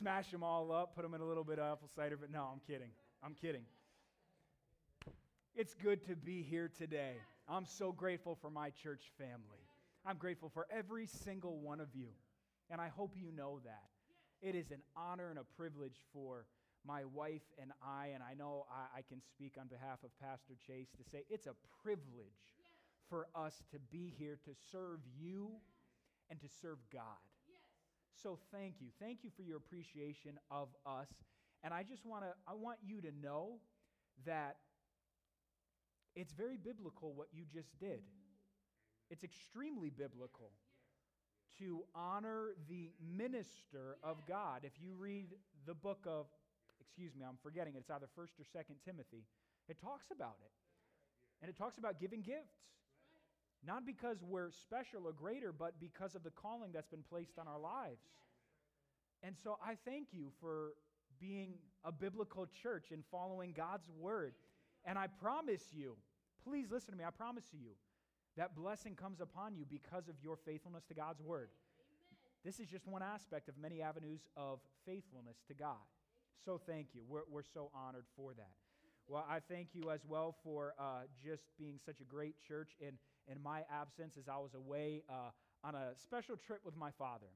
smash them all up, put them in a little bit of apple cider, but no, I'm kidding. I'm kidding. It's good to be here today. I'm so grateful for my church family. I'm grateful for every single one of you. And I hope you know that. It is an honor and a privilege for my wife and I, and I know I, I can speak on behalf of Pastor Chase to say it's a privilege for us to be here to serve you and to serve God. So thank you. Thank you for your appreciation of us. And I just want to I want you to know that it's very biblical what you just did. It's extremely biblical to honor the minister of God. If you read the book of excuse me, I'm forgetting it. It's either 1st or 2nd Timothy. It talks about it. And it talks about giving gifts. Not because we're special or greater, but because of the calling that's been placed on our lives. And so I thank you for being a biblical church and following God's word. And I promise you, please listen to me, I promise you, that blessing comes upon you because of your faithfulness to God's word. This is just one aspect of many avenues of faithfulness to God. So thank you. We're, we're so honored for that. Well, I thank you as well for uh, just being such a great church in, in my absence as I was away uh, on a special trip with my father.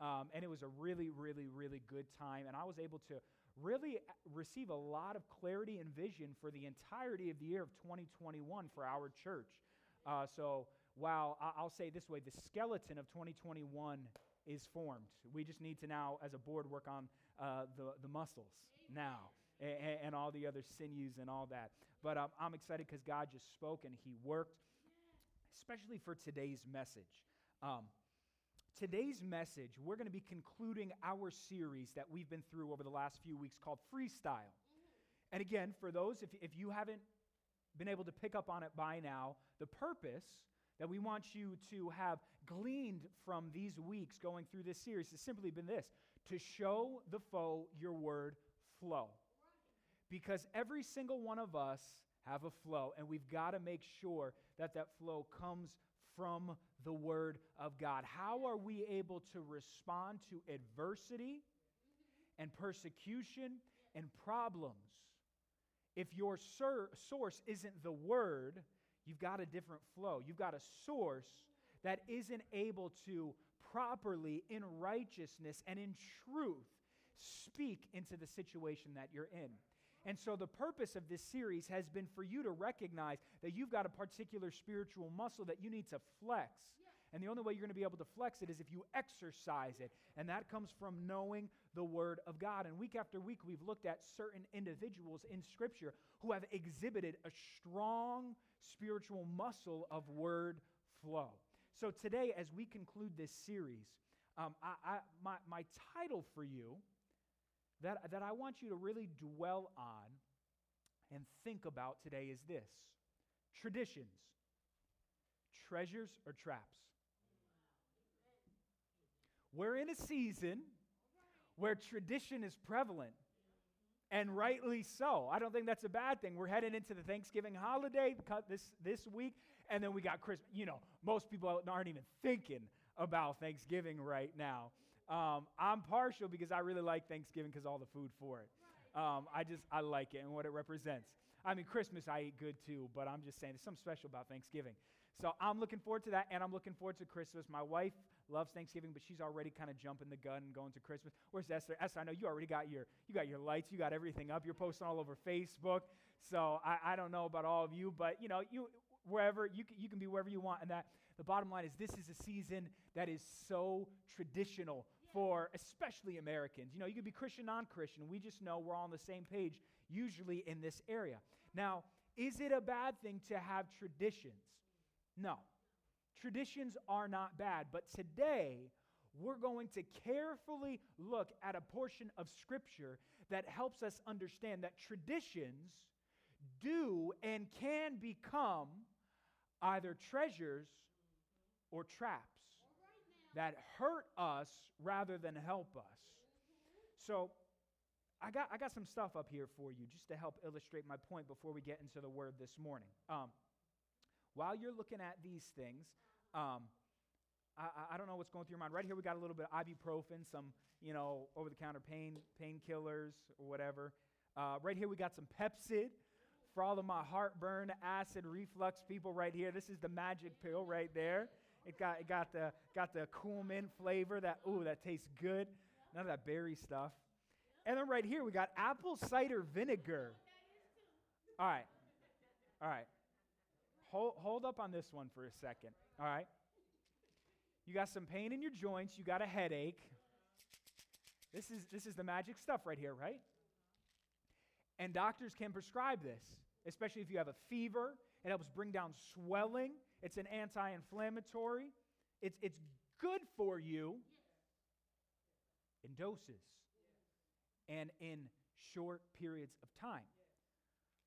Um, and it was a really, really, really good time. And I was able to really receive a lot of clarity and vision for the entirety of the year of 2021 for our church. Uh, so, while I'll say this way, the skeleton of 2021 is formed. We just need to now, as a board, work on uh, the, the muscles now and, and, all the other sinews and all that. But um, I'm excited because God just spoke and He worked, especially for today's message. Um, today's message, we're going to be concluding our series that we've been through over the last few weeks called Freestyle. And again, for those, if, if you haven't been able to pick up on it by now, the purpose that we want you to have gleaned from these weeks going through this series has simply been this to show the foe your word flow. Because every single one of us have a flow, and we've got to make sure that that flow comes from the Word of God. How are we able to respond to adversity and persecution and problems? If your source isn't the Word, You've got a different flow. You've got a source that isn't able to properly, in righteousness and in truth, speak into the situation that you're in. And so, the purpose of this series has been for you to recognize that you've got a particular spiritual muscle that you need to flex. And the only way you're going to be able to flex it is if you exercise it. And that comes from knowing the Word of God. And week after week, we've looked at certain individuals in Scripture who have exhibited a strong spiritual muscle of word flow. So, today, as we conclude this series, um, I, I, my, my title for you that, that I want you to really dwell on and think about today is this traditions, treasures, or traps. We're in a season where tradition is prevalent. And rightly so. I don't think that's a bad thing. We're heading into the Thanksgiving holiday this, this week, and then we got Christmas. You know, most people aren't even thinking about Thanksgiving right now. Um, I'm partial because I really like Thanksgiving because all the food for it. Um, I just, I like it and what it represents. I mean, Christmas I eat good too, but I'm just saying there's something special about Thanksgiving. So I'm looking forward to that and I'm looking forward to Christmas. My wife loves Thanksgiving, but she's already kind of jumping the gun and going to Christmas. Where's Esther? Esther, I know you already got your, you got your lights, you got everything up. You're posting all over Facebook. So I, I don't know about all of you, but you know, you, wherever you can, you can be wherever you want and that the bottom line is this is a season that is so traditional for especially americans. You know you could be christian non-christian we just know we're all on the same page usually in this area. Now is it a bad thing to have traditions? No. Traditions are not bad but today we're going to carefully look at a portion of scripture that helps us understand that traditions do and can become either treasures or traps that hurt us rather than help us. So, I got, I got some stuff up here for you just to help illustrate my point before we get into the word this morning. Um, while you're looking at these things, um, I, I, don't know what's going through your mind. Right here, we got a little bit of ibuprofen, some you know, over the counter pain painkillers or whatever. Uh, right here, we got some Pepcid for all of my heartburn, acid reflux people right here. This is the magic pill right there. It got, it got the got the cool mint flavor that ooh that tastes good. None of that berry stuff. And then right here we got apple cider vinegar. All right. All right. Hold, hold up on this one for a second. All right. You got some pain in your joints, you got a headache. This is this is the magic stuff right here, right? And doctors can prescribe this, especially if you have a fever. It helps bring down swelling. It's an anti inflammatory. It's, it's good for you in doses and in short periods of time.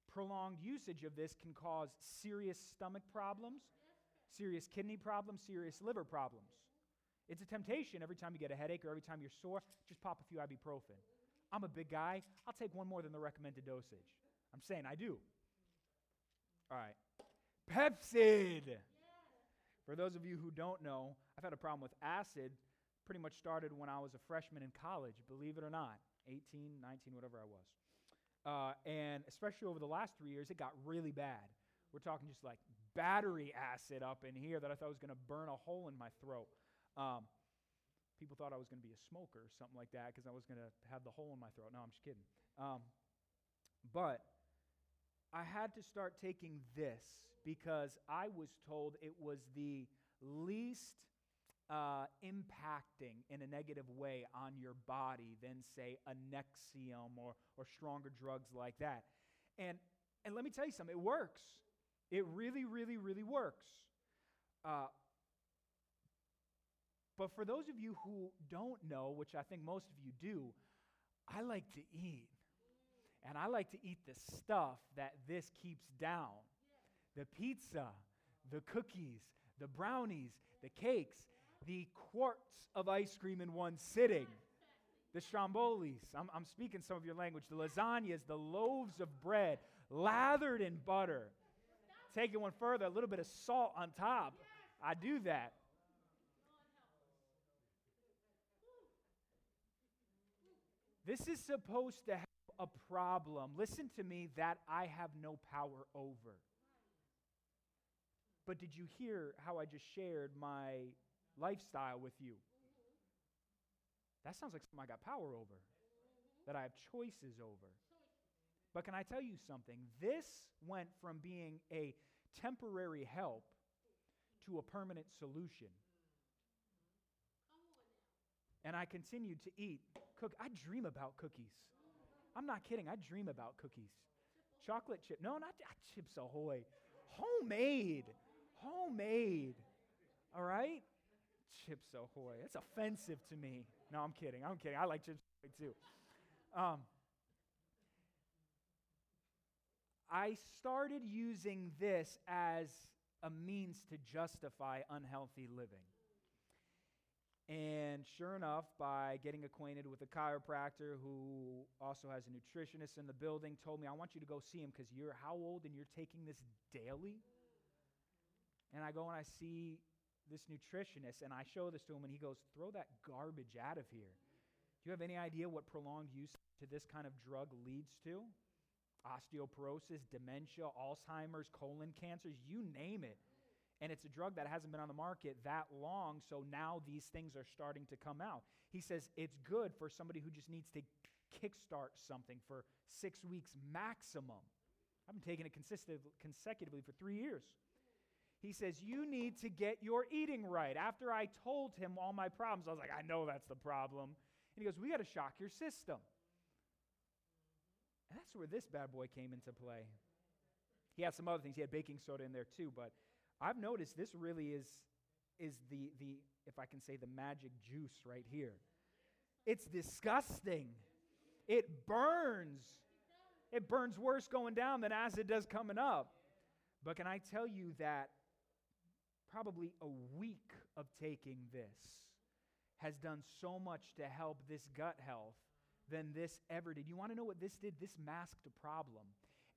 Prolonged usage of this can cause serious stomach problems, serious kidney problems, serious liver problems. It's a temptation every time you get a headache or every time you're sore, just pop a few ibuprofen. I'm a big guy. I'll take one more than the recommended dosage. I'm saying I do. All right. Pepcid. For those of you who don't know, I've had a problem with acid pretty much started when I was a freshman in college, believe it or not. 18, 19, whatever I was. Uh, and especially over the last three years, it got really bad. We're talking just like battery acid up in here that I thought was going to burn a hole in my throat. Um, people thought I was going to be a smoker or something like that because I was going to have the hole in my throat. No, I'm just kidding. Um, but I had to start taking this because I was told it was the least uh, impacting in a negative way on your body than, say, a Nexium or, or stronger drugs like that. And, and let me tell you something, it works. It really, really, really works. Uh, but for those of you who don't know, which I think most of you do, I like to eat. And I like to eat the stuff that this keeps down the pizza, the cookies, the brownies, the cakes, the quarts of ice cream in one sitting, the strombolis. I'm, I'm speaking some of your language, the lasagnas, the loaves of bread lathered in butter. Take it one further, a little bit of salt on top. I do that. This is supposed to have a problem, listen to me, that I have no power over. But did you hear how I just shared my lifestyle with you? That sounds like something I got power over, that I have choices over. But can I tell you something? This went from being a temporary help to a permanent solution. And I continued to eat cook. I dream about cookies. I'm not kidding. I dream about cookies. Chocolate chip. No, not ah, Chips Ahoy. Homemade. Homemade. All right? Chips Ahoy. That's offensive to me. No, I'm kidding. I'm kidding. I like Chips Ahoy too. Um, I started using this as a means to justify unhealthy living. And sure enough, by getting acquainted with a chiropractor who also has a nutritionist in the building, told me, I want you to go see him because you're how old and you're taking this daily? And I go and I see this nutritionist and I show this to him and he goes, Throw that garbage out of here. Do you have any idea what prolonged use to this kind of drug leads to? Osteoporosis, dementia, Alzheimer's, colon cancers, you name it and it's a drug that hasn't been on the market that long, so now these things are starting to come out. He says it's good for somebody who just needs to kickstart something for six weeks maximum. I've been taking it consistently consecutively for three years. He says, You need to get your eating right. After I told him all my problems, I was like, I know that's the problem. And he goes, We got to shock your system. And that's where this bad boy came into play. He had some other things. He had baking soda in there too, but I've noticed this really is, is the, the, if I can say, the magic juice right here. It's disgusting. It burns. It burns worse going down than as it does coming up. But can I tell you that probably a week of taking this has done so much to help this gut health than this ever did. You want to know what this did? This masked a problem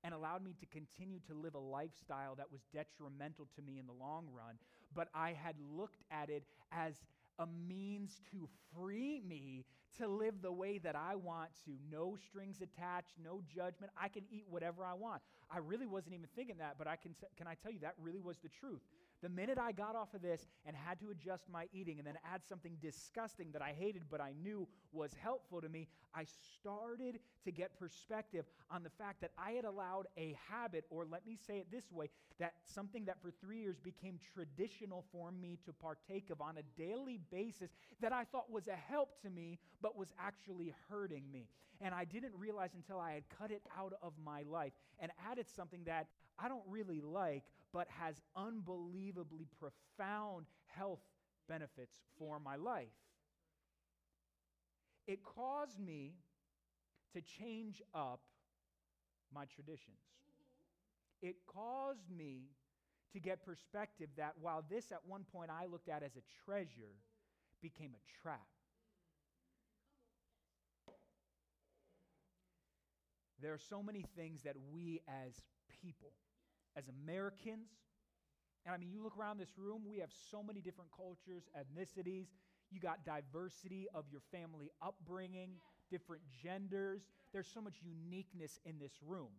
and allowed me to continue to live a lifestyle that was detrimental to me in the long run. But I had looked at it as a, means to free me to live the way that I want to. No strings attached, no judgment. I can eat whatever I want. I really wasn't even thinking that, but I can, can I tell you that really was the truth. The minute I got off of this and had to adjust my eating and then add something disgusting that I hated but I knew was helpful to me, I started to get perspective on the fact that I had allowed a habit, or let me say it this way, that something that for three years became traditional for me to partake of on a daily basis that I thought was a help to me but was actually hurting me. And I didn't realize until I had cut it out of my life and added something that I don't really like, but has unbelievably profound health benefits for my life. It caused me to change up my traditions. It caused me to get perspective that while this at one point I looked at as a treasure became a trap. There are so many things that we as people as Americans. And I mean, you look around this room, we have so many different cultures, ethnicities. You got diversity of your family upbringing, different genders. There's so much uniqueness in this room.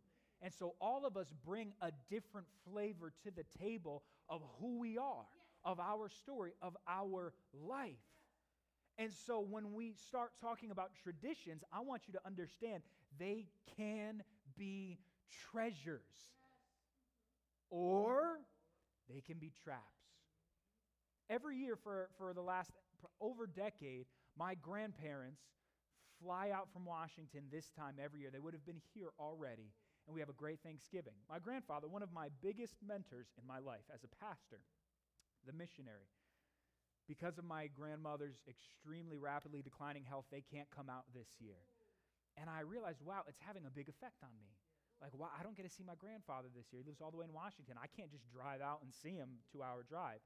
And so all of us bring a different flavor to the table of who we are, of our story, of our life. And so when we start talking about traditions, I want you to understand they can be treasures or they can be traps. Every year for, for the last over decade, my grandparents fly out from Washington this time every year. They would have been here already, and we have a great Thanksgiving. My grandfather, one of my biggest mentors in my life as a pastor, the missionary, because of my grandmother's extremely rapidly declining health, they can't come out this year. And I realized, wow, it's having a big effect on me. Like, why, I don't get to see my grandfather this year. He lives all the way in Washington. I can't just drive out and see him, two hour drive.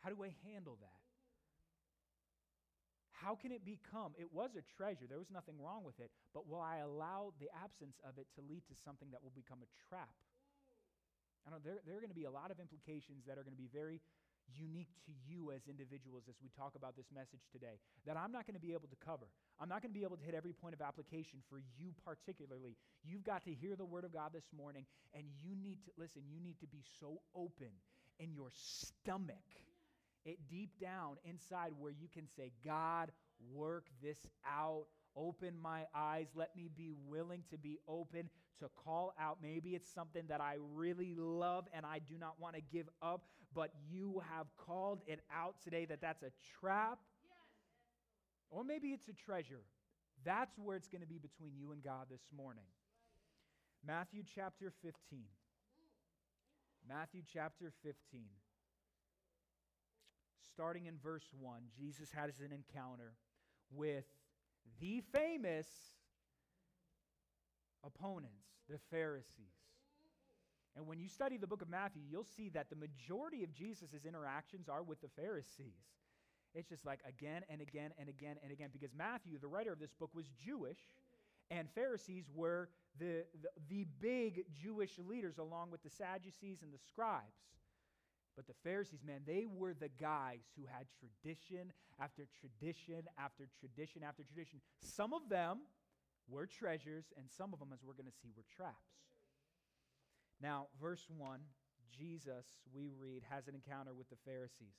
How do I handle that? How can it become? It was a treasure. There was nothing wrong with it. But will I allow the absence of it to lead to something that will become a trap? I know there, there are going to be a lot of implications that are going to be very unique to you as individuals as we talk about this message today that I'm not going to be able to cover. I'm not going to be able to hit every point of application for you particularly. You've got to hear the word of God this morning and you need to listen, you need to be so open in your stomach. It deep down inside where you can say, God, work this out Open my eyes. Let me be willing to be open to call out. Maybe it's something that I really love and I do not want to give up, but you have called it out today that that's a trap. Or maybe it's a treasure. That's where it's going to be between you and God this morning. Matthew chapter 15. Matthew chapter 15. Starting in verse 1, Jesus has an encounter with the famous opponents, the Pharisees. And when you study the book of Matthew, you'll see that the majority of Jesus' interactions are with the Pharisees. It's just like again and again and again and again because Matthew, the writer of this book, was Jewish, and Pharisees were the, the, the big Jewish leaders along with the Sadducees and the scribes. But the Pharisees, man, they were the guys who had tradition after tradition after tradition after tradition. Some of them were treasures, and some of them, as we're going to see, were traps. Now, verse 1 Jesus, we read, has an encounter with the Pharisees.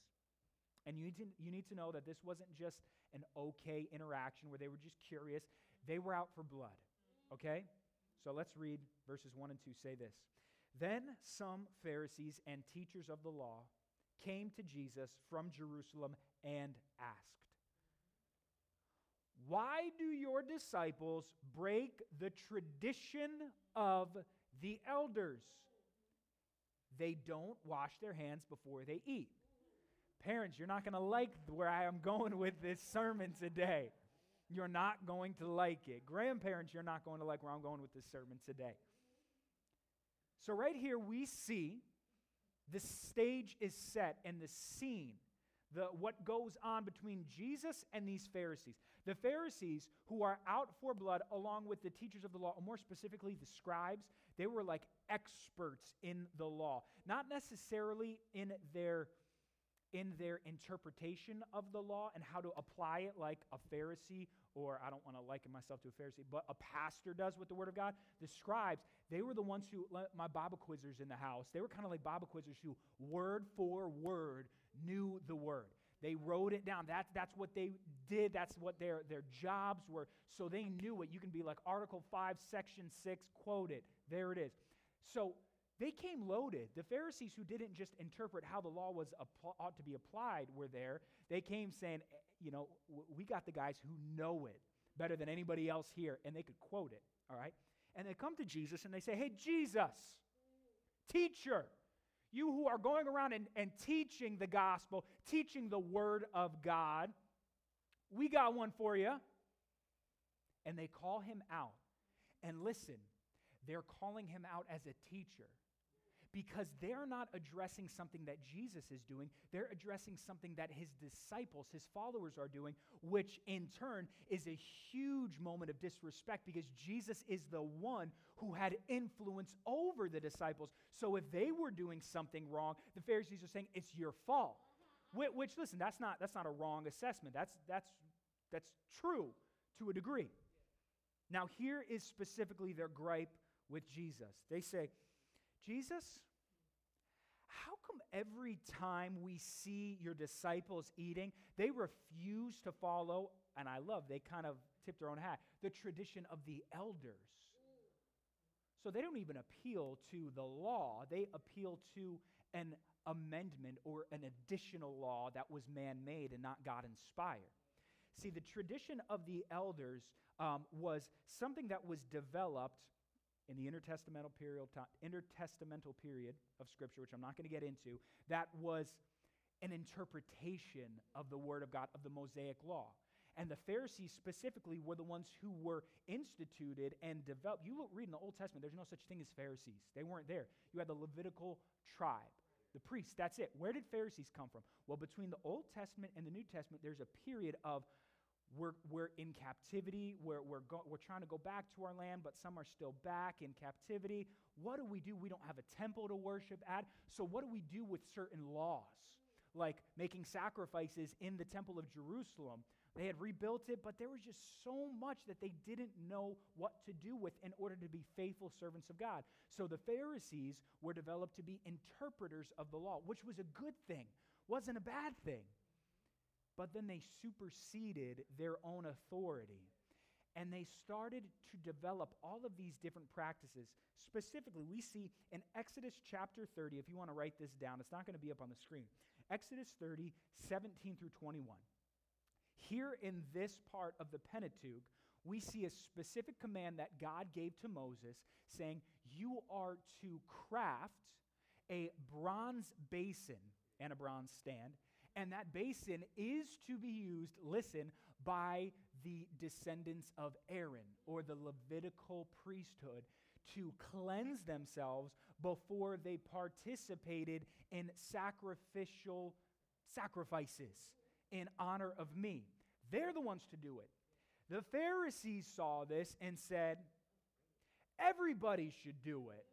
And you need, to, you need to know that this wasn't just an okay interaction where they were just curious. They were out for blood. Okay? So let's read verses 1 and 2 say this. Then some Pharisees and teachers of the law came to Jesus from Jerusalem and asked, Why do your disciples break the tradition of the elders? They don't wash their hands before they eat. Parents, you're not going to like where I am going with this sermon today. You're not going to like it. Grandparents, you're not going to like where I'm going with this sermon today. So, right here, we see the stage is set and the scene, the, what goes on between Jesus and these Pharisees. The Pharisees, who are out for blood, along with the teachers of the law, or more specifically the scribes, they were like experts in the law. Not necessarily in their in their interpretation of the law and how to apply it like a Pharisee, or I don't want to liken myself to a Pharisee, but a pastor does with the Word of God. The scribes, they were the ones who, my Bible quizzers in the house, they were kind of like Bible quizzers who, word for word, knew the Word. They wrote it down. That, that's what they did. That's what their, their jobs were. So they knew it. You can be like Article 5, Section 6, quote it. There it is. So they came loaded. The Pharisees, who didn't just interpret how the law was ought to be applied, were there. They came saying, eh, you know, we got the guys who know it better than anybody else here, and they could quote it, all right? And they come to Jesus and they say, hey, Jesus, teacher, you who are going around and, and teaching the gospel, teaching the word of God, we got one for you. And they call him out. And listen, they're calling him out as a teacher because they're not addressing something that Jesus is doing. They're addressing something that his disciples, his followers are doing, which in turn is a huge moment of disrespect because Jesus is the one who had influence over the disciples. So if they were doing something wrong, the Pharisees are saying it's your fault. Which, listen, that's not, that's not a wrong assessment. That's, that's, that's true to a degree. Now, here is specifically their gripe with Jesus. They say, Jesus, every time we see your disciples eating, they refuse to follow, and I love, they kind of tip their own hat, the tradition of the elders? So they don't even appeal to the law, they appeal to an amendment or an additional law that was man made and not God inspired. See, the tradition of the elders um, was something that was developed in the intertestamental period, intertestamental period of Scripture, which I'm not going to get into, that was an interpretation of the Word of God, of the Mosaic Law. And the Pharisees specifically were the ones who were instituted and developed. You look, read in the Old Testament, there's no such thing as Pharisees. They weren't there. You had the Levitical tribe, the priests, that's it. Where did Pharisees come from? Well, between the Old Testament and the New Testament, there's a period of we're, we're in captivity. We're, we're, go, we're trying to go back to our land, but some are still back in captivity. What do we do? We don't have a temple to worship at. So, what do we do with certain laws? Like making sacrifices in the temple of Jerusalem. They had rebuilt it, but there was just so much that they didn't know what to do with in order to be faithful servants of God. So the Pharisees were developed to be interpreters of the law, which was a good thing, wasn't a bad thing but then they superseded their own authority. And they started to develop all of these different practices. Specifically, we see in Exodus chapter 30, if you want to write this down, it's not going to be up on the screen. Exodus 30, 17 through 21. Here in this part of the Pentateuch, we see a specific command that God gave to Moses saying, You are to craft a bronze basin and a bronze stand and that basin is to be used, listen, by the descendants of Aaron or the Levitical priesthood to cleanse themselves before they participated in sacrificial sacrifices in honor of me. They're the ones to do it. The Pharisees saw this and said, everybody should do it.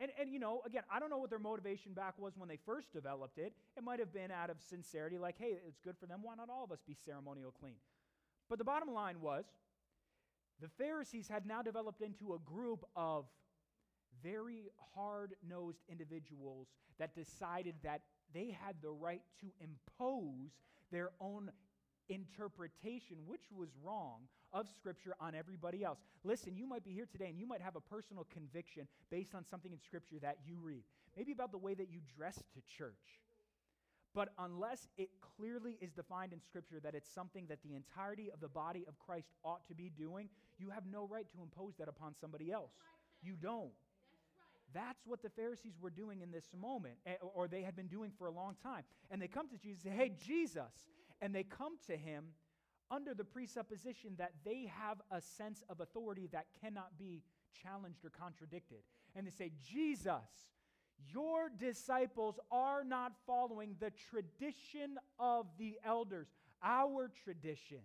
And, and, you know, again, I don't know what their motivation back was when they first developed it. It might have been out of sincerity, like, hey, it's good for them. Why not all of us be ceremonial clean? But the bottom line was the Pharisees had now developed into a group of very hard nosed individuals that decided that they had the right to impose their own interpretation, which was wrong, of Scripture on everybody else. Listen, you might be here today and you might have a personal conviction based on something in Scripture that you read, maybe about the way that you dress to church. But unless it clearly is defined in Scripture that it's something that the entirety of the body of Christ ought to be doing, you have no right to impose that upon somebody else. You don't. That's what the Pharisees were doing in this moment, eh, or they had been doing for a long time. And they come to Jesus and say, Hey, Jesus. And they come to him under the presupposition that they have a sense of authority that cannot be challenged or contradicted. And they say, Jesus, your disciples are not following the tradition of the elders, our traditions.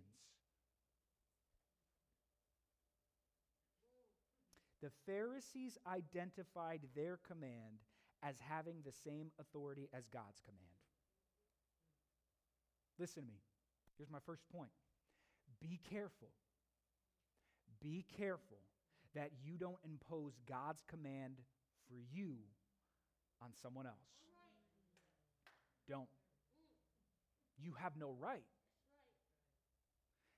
The Pharisees identified their command as having the same authority as God's command. Listen to me. Here's my first point be careful. Be careful that you don't impose God's command for you on someone else. Don't. You have no right.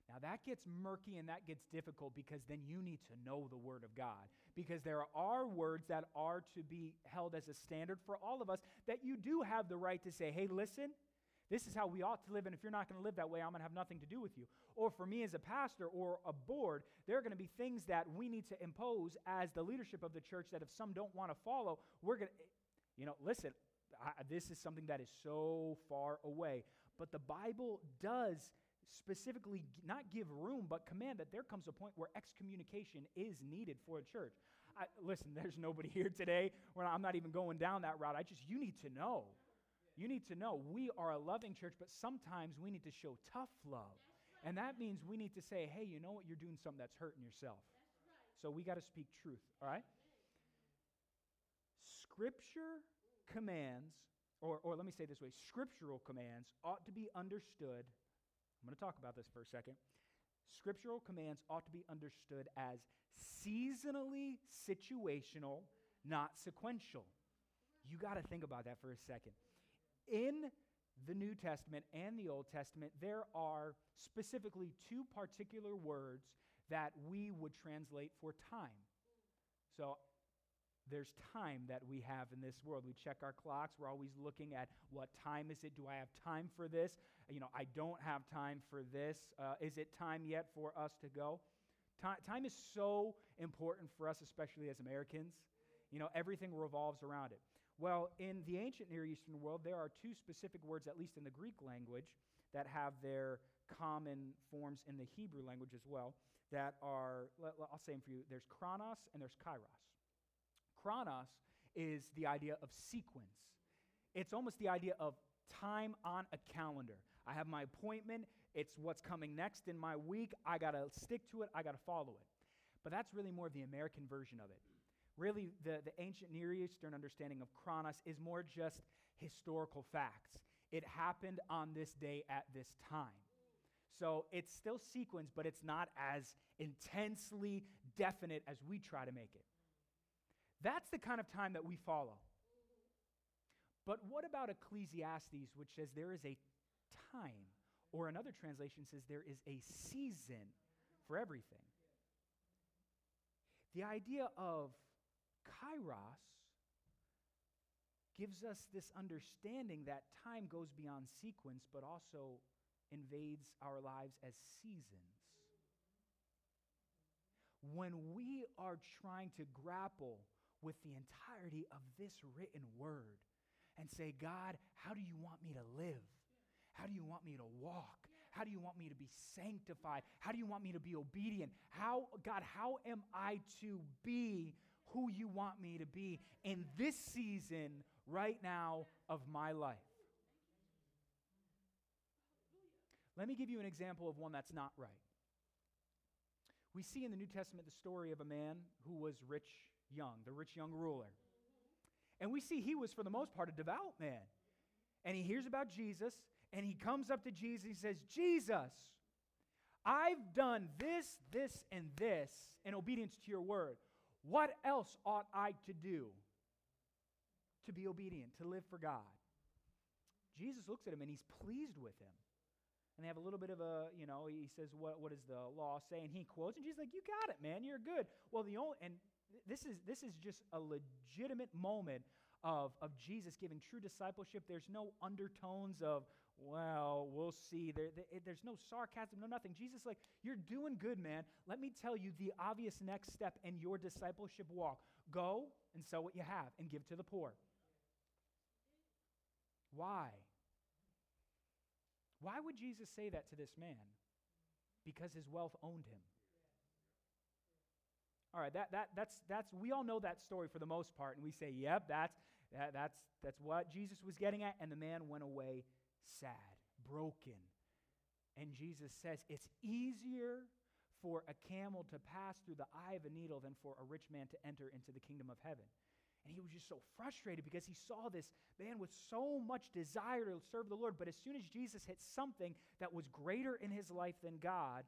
Now that gets murky and that gets difficult because then you need to know the Word of God. Because there are words that are to be held as a standard for all of us that you do have the right to say, hey, listen, this is how we ought to live, and if you're not going to live that way, I'm going to have nothing to do with you. Or for me as a pastor or a board, there are going to be things that we need to impose as the leadership of the church that if some don't want to follow, we're going to, you know, listen, I, this is something that is so far away. But the Bible does specifically not give room, but command that there comes a point where excommunication is needed for a church. I, listen, there's nobody here today where I'm not even going down that route. I just, you need to know. You need to know we are a loving church, but sometimes we need to show tough love. And that means we need to say, hey, you know what? You're doing something that's hurting yourself. So we got to speak truth, all right? Scripture commands, or, or let me say this way scriptural commands ought to be understood. I'm going to talk about this for a second. Scriptural commands ought to be understood as seasonally situational, not sequential. You got to think about that for a second. In the New Testament and the Old Testament, there are specifically two particular words that we would translate for time. So there's time that we have in this world. We check our clocks. We're always looking at what time is it? Do I have time for this? You know, I don't have time for this. Uh, is it time yet for us to go? Time, time is so important for us, especially as Americans. You know, everything revolves around it. Well, in the ancient Near Eastern world, there are two specific words, at least in the Greek language, that have their common forms in the Hebrew language as well, that are, I'll say them for you, there's chronos and there's kairos. Chronos is the idea of sequence. It's almost the idea of time on a calendar. I have my appointment, it's what's coming next in my week. I got to stick to it, I got to follow it. But that's really more of the American version of it. Really, the, the ancient Near Eastern understanding of chronos is more just historical facts. It happened on this day at this time. So it's still sequence, but it's not as intensely definite as we try to make it. That's the kind of time that we follow. But what about Ecclesiastes, which says there is a time, or another translation says there is a season for everything? The idea of kairos gives us this understanding that time goes beyond sequence, but also invades our lives as seasons. When we are trying to grapple with the entirety of this written word and say, God, how do you want me to live? How do you want me to walk? How do you want me to be sanctified? How do you want me to be obedient? How, God, how am I to be who you want me to be in this season right now of my life? Let me give you an example of one that's not right. We see in the New Testament the story of a man who was rich young, the rich young ruler. And we see he was, for the most part, a devout man. And he hears about Jesus, and he comes up to Jesus. He says, Jesus, I've done this, this, and this in obedience to your word. What else ought I to do to be obedient, to live for God? Jesus looks at him and he's pleased with him. And they have a little bit of a, you know, he says, What, what does the law say? And he quotes, and Jesus like, You got it, man, you're good. Well, the only, and this is, this is just a legitimate moment of, of Jesus giving true discipleship. There's no undertones of, well, we'll see. There, there, there's no sarcasm, no nothing. Jesus, like, you're doing good, man. Let me tell you the obvious next step in your discipleship walk go and sell what you have and give to the poor. Why? Why would Jesus say that to this man? Because his wealth owned him. All right, that, that, that's, that's, we all know that story for the most part, and we say, yep, that's, that, that's, that's what Jesus was getting at. And the man went away sad, broken. And Jesus says, it's easier for a camel to pass through the eye of a needle than for a rich man to enter into the kingdom of heaven. And he was just so frustrated because he saw this man with so much desire to serve the Lord. But as soon as Jesus hit something that was greater in his life than God,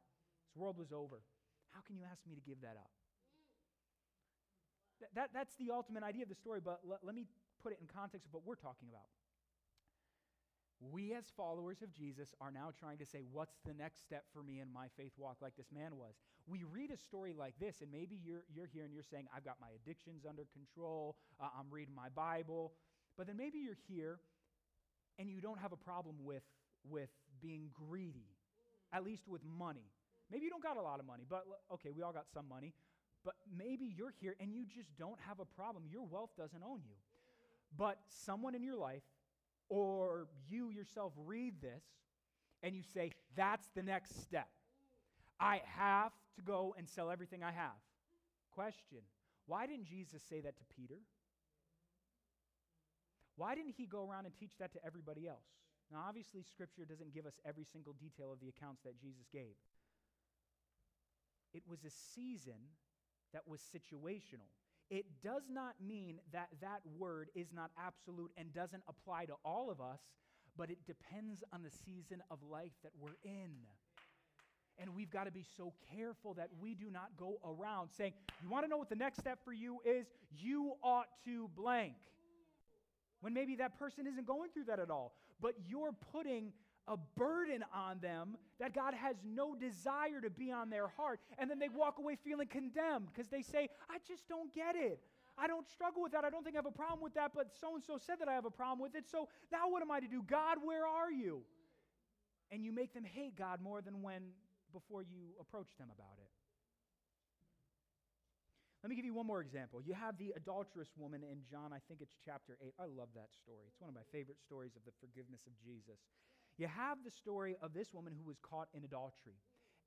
his world was over. How can you ask me to give that up? That, that, that's the ultimate idea of the story, but let, let me put it in context of what we're talking about. We, as followers of Jesus, are now trying to say, What's the next step for me in my faith walk, like this man was? We read a story like this, and maybe you're, you're here and you're saying, I've got my addictions under control, uh, I'm reading my Bible. But then maybe you're here and you don't have a problem with, with being greedy, at least with money. Maybe you don't got a lot of money, but okay, we all got some money. But maybe you're here and you just don't have a problem. Your wealth doesn't own you. But someone in your life or you yourself read this and you say, that's the next step. I have to go and sell everything I have. Question Why didn't Jesus say that to Peter? Why didn't he go around and teach that to everybody else? Now, obviously, Scripture doesn't give us every single detail of the accounts that Jesus gave. It was a season that was situational. It does not mean that that word is not absolute and doesn't apply to all of us, but it depends on the season of life that we're in. And we've got to be so careful that we do not go around saying, You want to know what the next step for you is? You ought to blank. When maybe that person isn't going through that at all, but you're putting a burden on them that God has no desire to be on their heart. And then they walk away feeling condemned because they say, I just don't get it. I don't struggle with that. I don't think I have a problem with that, but so and so said that I have a problem with it. So now what am I to do? God, where are you? And you make them hate God more than when before you approach them about it. Let me give you one more example. You have the adulterous woman in John, I think it's chapter 8. I love that story. It's one of my favorite stories of the forgiveness of Jesus. You have the story of this woman who was caught in adultery.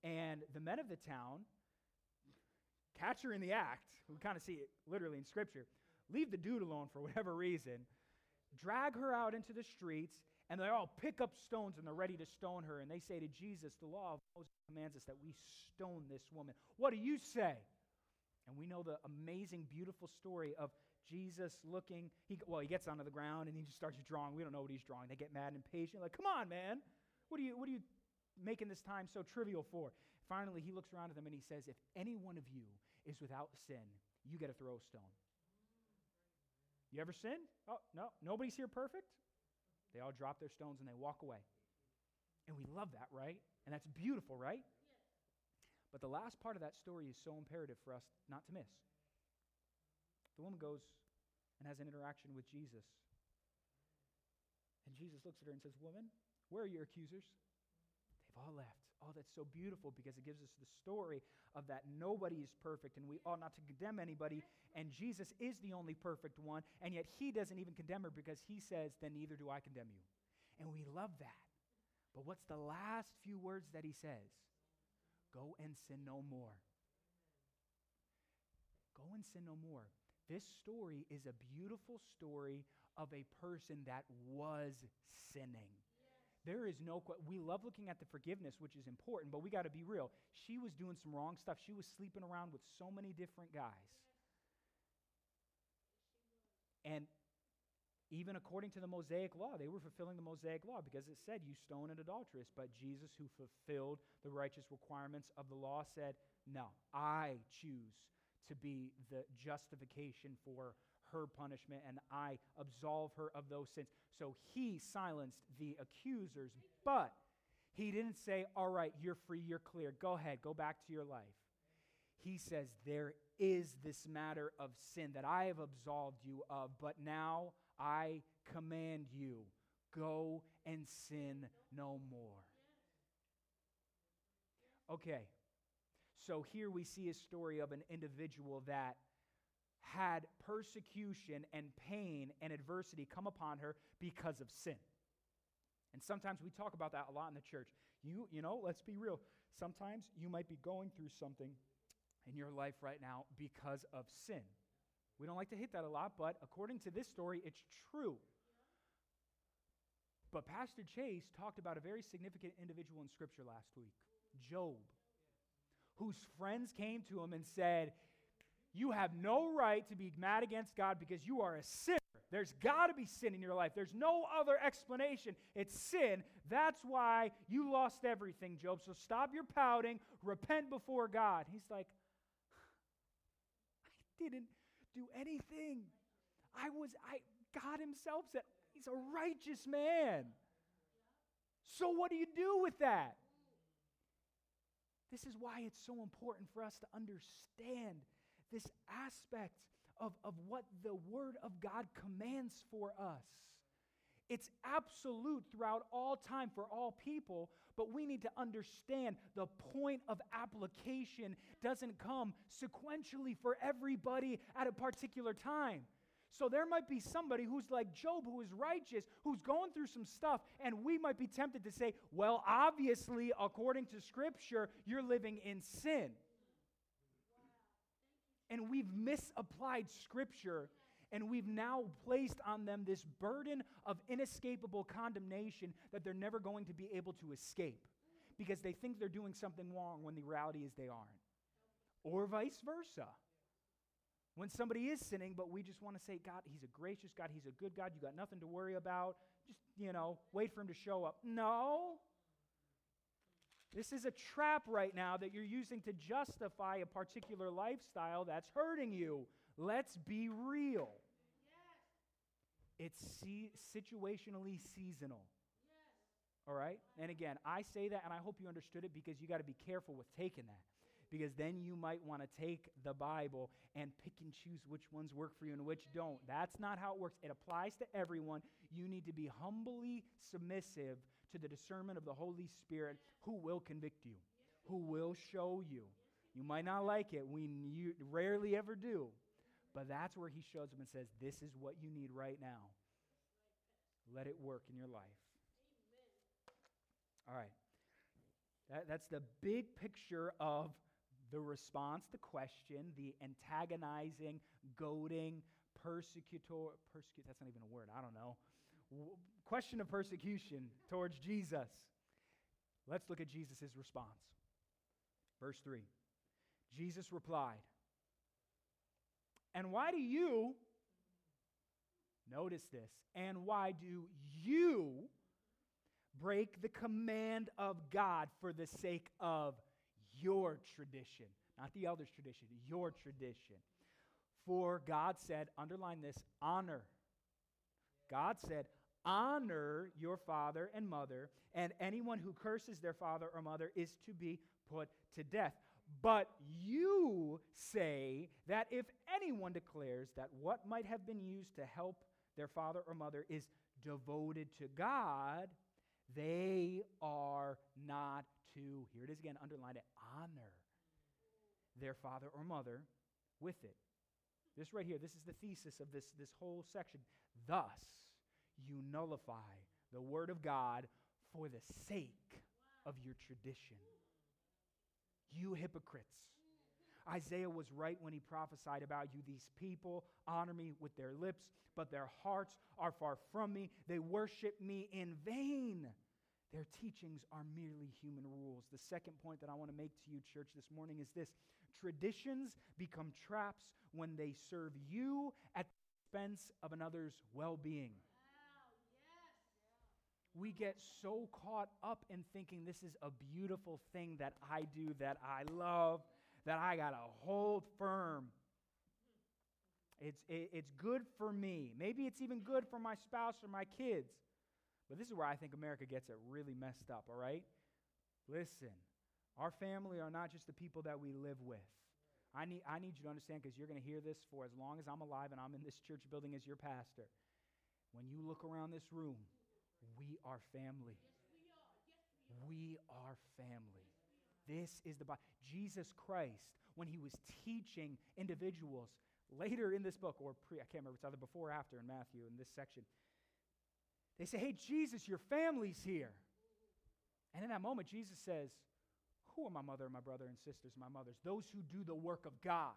And the men of the town catch her in the act. We kind of see it literally in Scripture. Leave the dude alone for whatever reason. Drag her out into the streets, and they all pick up stones and they're ready to stone her. And they say to Jesus, The law of Moses commands us that we stone this woman. What do you say? And we know the amazing, beautiful story of Jesus looking, he, well, he gets onto the ground and he just starts drawing. We don't know what he's drawing. They get mad and impatient, like, come on, man. What are you, what are you making this time so trivial for? Finally, he looks around at them and he says, If any one of you is without sin, you get to throw a stone. You ever sinned? Oh, no, nobody's here perfect. They all drop their stones and they walk away. And we love that, right? And that's beautiful, right? But the last part of that story is so imperative for us not to miss. The woman goes and has an interaction with Jesus. And Jesus looks at her and says, Woman, where are your accusers? They've all left. Oh, that's so beautiful because it gives us the story of that nobody is perfect and we ought not to condemn anybody. And Jesus is the only perfect one. And yet he doesn't even condemn her because he says, Then neither do I condemn you. And we love that. But what's the last few words that he says? Go and sin no more. Go and sin no more. This story is a beautiful story of a person that was sinning. There is no, we love looking at the forgiveness, which is important, but we got to be real. She was doing some wrong stuff. She was sleeping around with so many different guys. And even according to the Mosaic law, they were fulfilling the Mosaic law because it said, You stone an adulteress. But Jesus, who fulfilled the righteous requirements of the law, said, No, I choose to be the justification for her punishment, and I absolve her of those sins. So he silenced the accusers, but he didn't say, All right, you're free, you're clear, go ahead, go back to your life. He says, There is this matter of sin that I have absolved you of, but now I command you, go and sin no more. Okay, so here we see a story of an individual that had persecution and pain and adversity come upon her because of sin. And sometimes we talk about that a lot in the church. You, you know, let's be real. Sometimes you might be going through something in your life right now because of sin. We don't like to hit that a lot, but according to this story, it's true. But Pastor Chase talked about a very significant individual in Scripture last week Job whose friends came to him and said, You have no right to be mad against God because you are a sinner. There's got to be sin in your life. There's no other explanation. It's sin. That's why you lost everything, Job. So stop your pouting, repent before God. He's like, I didn't do anything. I was, I, God Himself said, He's a righteous man. So what do you do with that? This is why it's so important for us to understand this aspect of, of what the Word of God commands for us. It's absolute throughout all time for all people, but we need to understand the point of application doesn't come sequentially for everybody at a particular time. So there might be somebody who's like Job, who is righteous, who's going through some stuff, and we might be tempted to say, well, obviously, according to Scripture, you're living in sin. And we've misapplied Scripture, and we've now placed on them this burden of inescapable condemnation that they're never going to be able to escape because they think they're doing something wrong when the reality is they aren't. Or vice versa. When somebody is sinning, but we just want to say, God, He's a gracious God, He's a good God, you got nothing to worry about. Just, you know, wait for Him to show up. No. This is a trap right now that you're using to justify a particular lifestyle that's hurting you. Let's be real. Yes. It's situationally seasonal. Yes. All right? And again, I say that and I hope you understood it because you got to be careful with taking that because then you might want to take the Bible and pick and choose which ones work for you and which don't. That's not how it works. It applies to everyone. You need to be humbly submissive to the discernment of the Holy Spirit who will convict you, who will show you. You might not like it. We rarely ever do. But that's where he shows up and says, This is what you need right now. Let it work in your life. All right. That, that's the big picture of the response, the question, the antagonizing, goading, persecutor, persecute, that's not even a word, I don't know. Question of persecution towards Jesus. Let's look at Jesus' response. Verse 3 Jesus replied, And why do you, notice this, and why do you break the command of God for the sake of your tradition, not the elders' tradition, your tradition. For God said, underline this, honor. God said, honor your father and mother, and anyone who curses their father or mother is to be put to death. But you say that if anyone declares that what might have been used to help their father or mother is devoted to God, they are not to, here it is again, underline it, honor their father or mother with it. This right here, this is the thesis of this, this whole section. Thus, you nullify the word of God for the sake of your tradition. You hypocrites. Isaiah was right when he prophesied about you. These people honor me with their lips, but their hearts are far from me. They worship me in vain. Their teachings are merely human rules. The second point that I want to make to you, church, this morning is this traditions become traps when they serve you at the expense of another's well being. We get so caught up in thinking this is a beautiful thing that I do, that I love, that I got to hold firm. It's, it, it's good for me. Maybe it's even good for my spouse or my kids. But this is where I think America gets it really messed up, all right? Listen, our family are not just the people that we live with. I need, I need you to understand because you're going to hear this for as long as I'm alive and I'm in this church building as your pastor. When you look around this room, we are family. Yes, we, are. we are family. This is the Bible. Jesus Christ, when he was teaching individuals later in this book, or pre, I can't remember, it's either before or after in Matthew in this section, they say, Hey, Jesus, your family's here. And in that moment, Jesus says, Who are my mother and my brother and sisters, my mothers? Those who do the work of God.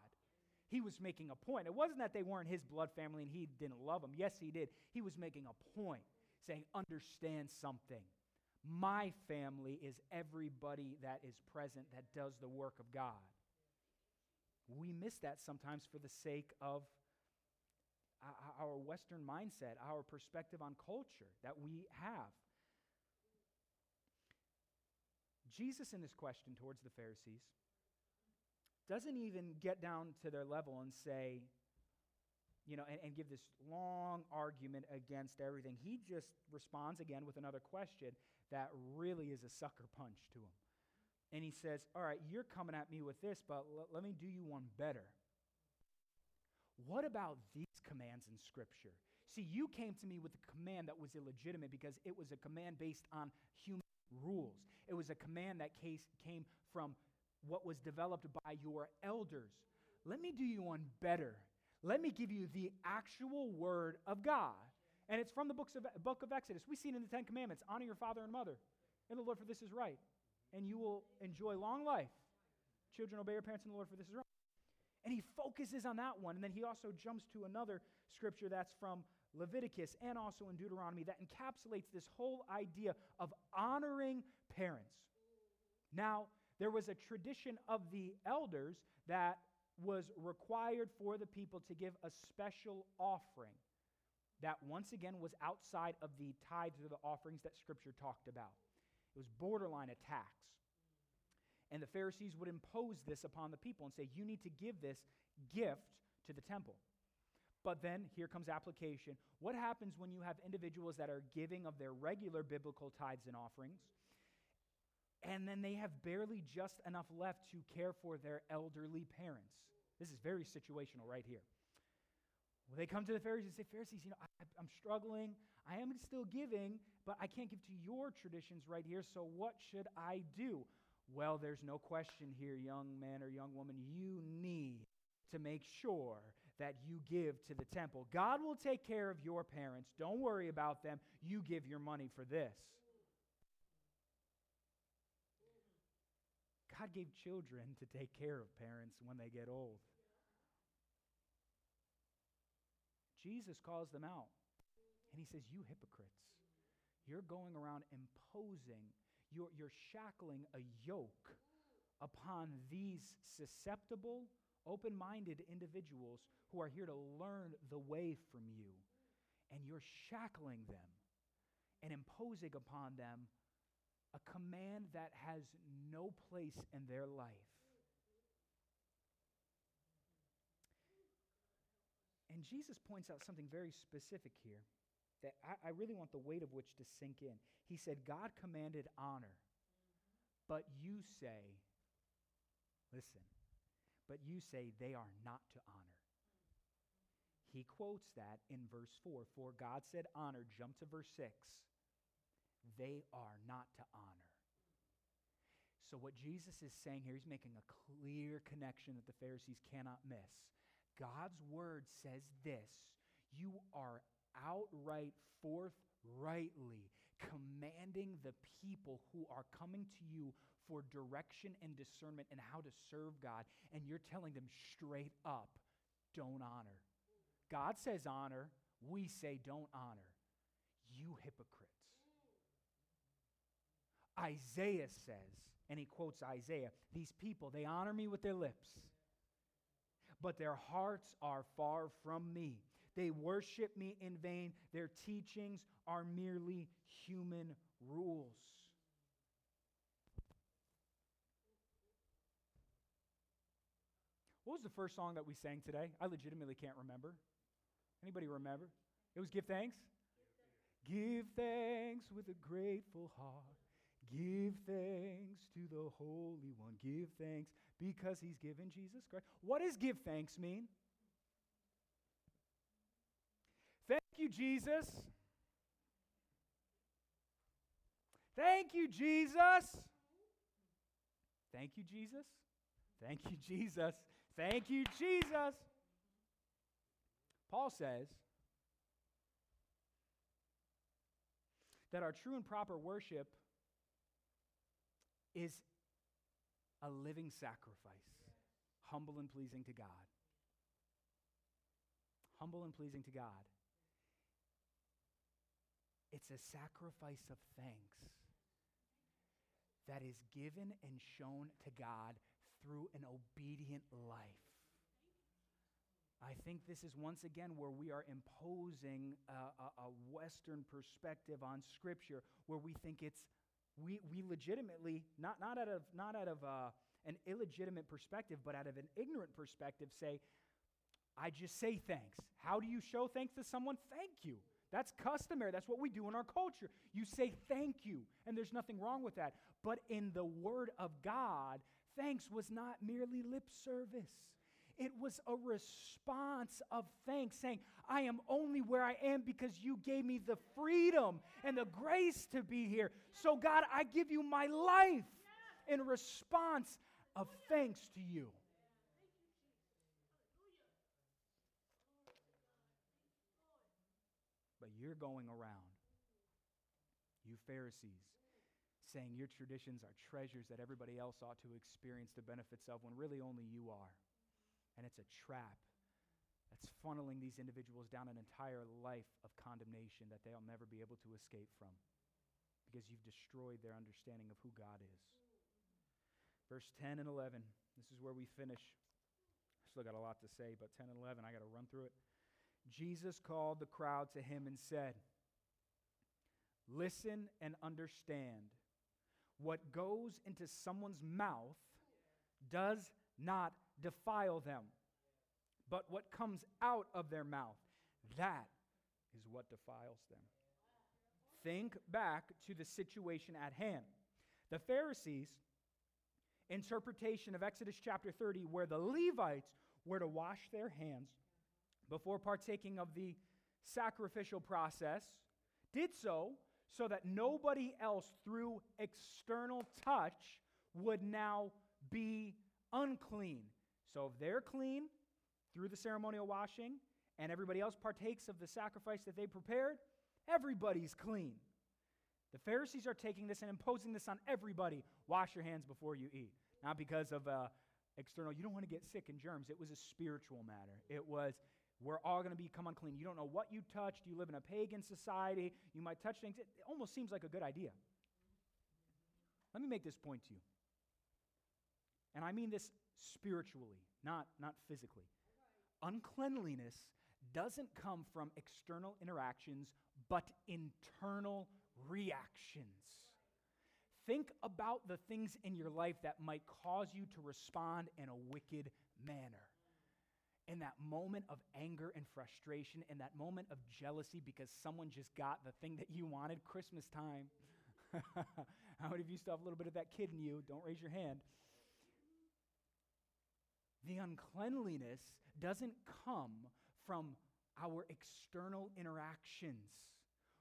He was making a point. It wasn't that they weren't his blood family and he didn't love them. Yes, he did. He was making a point, saying, Understand something. My family is everybody that is present that does the work of God. We miss that sometimes for the sake of our Western mindset, our perspective on culture that we have. Jesus, in this question towards the Pharisees, doesn't even get down to their level and say, you know, and, and, give this long argument against everything. He just responds again with another question that really is a sucker punch to him. And he says, All right, you're coming at me with this, but l- let me do you one better. What about these commands in Scripture? See, you came to me with a command that was illegitimate because it was a command based on human rules. It was a command that case, came from what was developed by your elders. Let me do you one better. Let me give you the actual word of God. And it's from the books of, book of Exodus. We see in the Ten Commandments honor your father and mother. And the Lord, for this is right. And you will enjoy long life. Children, obey your parents and the Lord, for this is right. And he focuses on that one. And then he also jumps to another scripture that's from Leviticus and also in Deuteronomy that encapsulates this whole idea of honoring parents. Now, there was a tradition of the elders that was required for the people to give a special offering that once again was outside of the tithes or the offerings that Scripture talked about. It was borderline a tax. And the Pharisees would impose this upon the people and say, You need to give this gift to the temple. But then here comes application. What happens when you have individuals that are giving of their regular biblical tithes and offerings, and then they have barely just enough left to care for their elderly parents? This is very situational right here. Well, they come to the Pharisees and say, Pharisees, you know, I, I'm struggling. I am still giving, but I can't give to your traditions right here, so what should I do? Well, there's no question here, young man or young woman, you need to make sure that you give to the temple. God will take care of your parents. Don't worry about them. You give your money for this. God gave children to take care of parents when they get old. Jesus calls them out. And he says, You hypocrites, you're going around imposing, you're, you're shackling a yoke upon these susceptible, open minded individuals who are here to learn the way from you. And you're shackling them and imposing upon them a command that has no place in their life. And Jesus points out something very specific here that I, I, really want the weight of which to sink in. He said, God commanded honor, but you say, listen, but you say they are not to honor. He quotes that in verse 4 For God said, honor, jump to verse 6 they are not to honor. So, what Jesus is saying here, he's making a clear connection that the Pharisees cannot miss. God's word says this you are outright, forthrightly commanding the people who are coming to you for direction and discernment and how to serve God, and you're telling them straight up, don't honor. God says honor, we say don't honor. You hypocrites. Isaiah says, and he quotes Isaiah, these people, they honor me with their lips, but their hearts are far from me. They worship me in vain. Their teachings are merely human rules. What was the first song that we sang today? I legitimately can't remember. Anybody remember? It was Give Thanks? Give thanks with a grateful heart. Give thanks to the Holy One. Give thanks because he's given Jesus Christ. What does give thanks mean? Thank you, Jesus. Thank you, Jesus. Thank you, Jesus. Thank you, Jesus. Thank you, Jesus. Paul says that our true and proper worship is a living sacrifice, humble and pleasing to God. Humble and pleasing to God. It's a sacrifice of thanks that is given and shown to God through an obedient life. I think this is once again where we are imposing a, a, a, Western perspective on Scripture, where we think it's we, we legitimately not, not out of not out of uh, an illegitimate perspective, but out of an ignorant perspective, say, I just say thanks. How do you show thanks to someone? Thank you. That's customary. That's what we do in our culture. You say thank you, and there's nothing wrong with that. But in the Word of God, thanks was not merely lip service. It was a response of thanks, saying, I am only where I am because you gave me the freedom and the grace to be here. So, God, I give you my life in response of thanks to you. But you're going around, you Pharisees, saying your traditions are treasures that everybody else ought to experience the benefits of when really only you are. And it's a trap that's funneling these individuals down an entire life of condemnation that they'll never be able to escape from because you've destroyed their understanding of who God is. Verse 10 and 11, this is where we finish. I still got a lot to say, but 10 and 11, I got to run through it. Jesus called the crowd to him and said, Listen and understand. What goes into someone's mouth does not defile them, but what comes out of their mouth, that is what defiles them. Think back to the situation at hand. The Pharisees' interpretation of Exodus chapter 30, where the Levites were to wash their hands before partaking of the sacrificial process, did so so that nobody else through external touch would now be unclean. So if they're clean through the ceremonial washing and everybody else partakes of the sacrifice that they prepared, everybody's clean. The Pharisees are taking this and imposing this on everybody. Wash your hands before you eat. Not because of uh, external, you don't want to get sick and germs. It was a spiritual matter. It was we're all going to become unclean. You don't know what you touched. You live in a pagan society. You might touch things. It almost seems like a good idea. Let me make this point to you. And I mean this spiritually, not, not physically. Uncleanliness doesn't come from external interactions, but internal reactions. Think about the things in your life that might cause you to respond in a wicked manner in that moment of anger and frustration, in that moment of jealousy because someone just got the thing that you wanted, Christmas time. How many of you still have a little bit of that kid in you? Don't raise your hand. The uncleanliness doesn't come from our external interactions.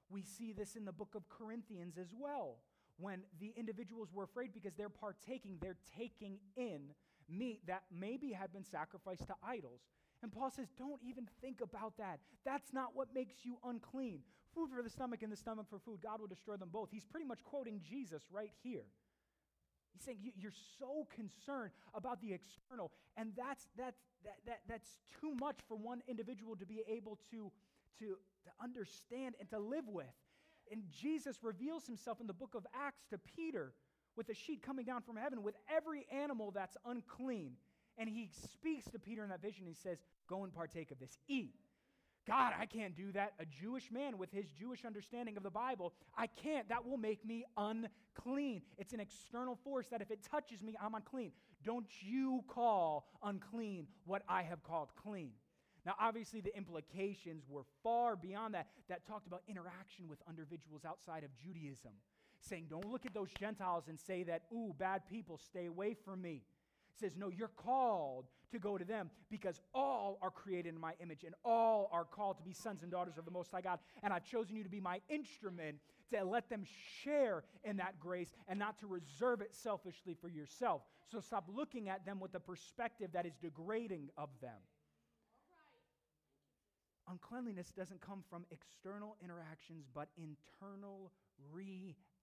We see this in the book of Corinthians as well. When the individuals were afraid because they're partaking, they're taking in meat that maybe had been sacrificed to idols. And Paul says, don't even think about that. That's not what makes you unclean. Food for the stomach and the stomach for food, God will destroy them both. He's pretty much quoting Jesus right here. He's saying you're so concerned about the external, and that's, that's, that, that, that's too much for one individual to be able to, to, to understand and to live with. And Jesus reveals himself in the book of Acts to Peter with a sheet coming down from heaven with every animal that's unclean. And he speaks to Peter in that vision. He says, Go and partake of this. Eat. God, I can't do that. A Jewish man with his Jewish understanding of the Bible, I can't. That will make me unclean. It's an external force that if it touches me, I'm unclean. Don't you call unclean what I have called clean. Now, obviously, the implications were far beyond that, that talked about interaction with individuals outside of Judaism, saying, Don't look at those Gentiles and say that, ooh, bad people, stay away from me says, No, you're called to go to them because all are created in my image and all are called to be sons and daughters of the Most High God. And I've chosen you to be my instrument to let them share in that grace and not to reserve it selfishly for yourself. So stop looking at them with the perspective that is degrading of them. Uncleanliness doesn't come from external interactions, but internal reactions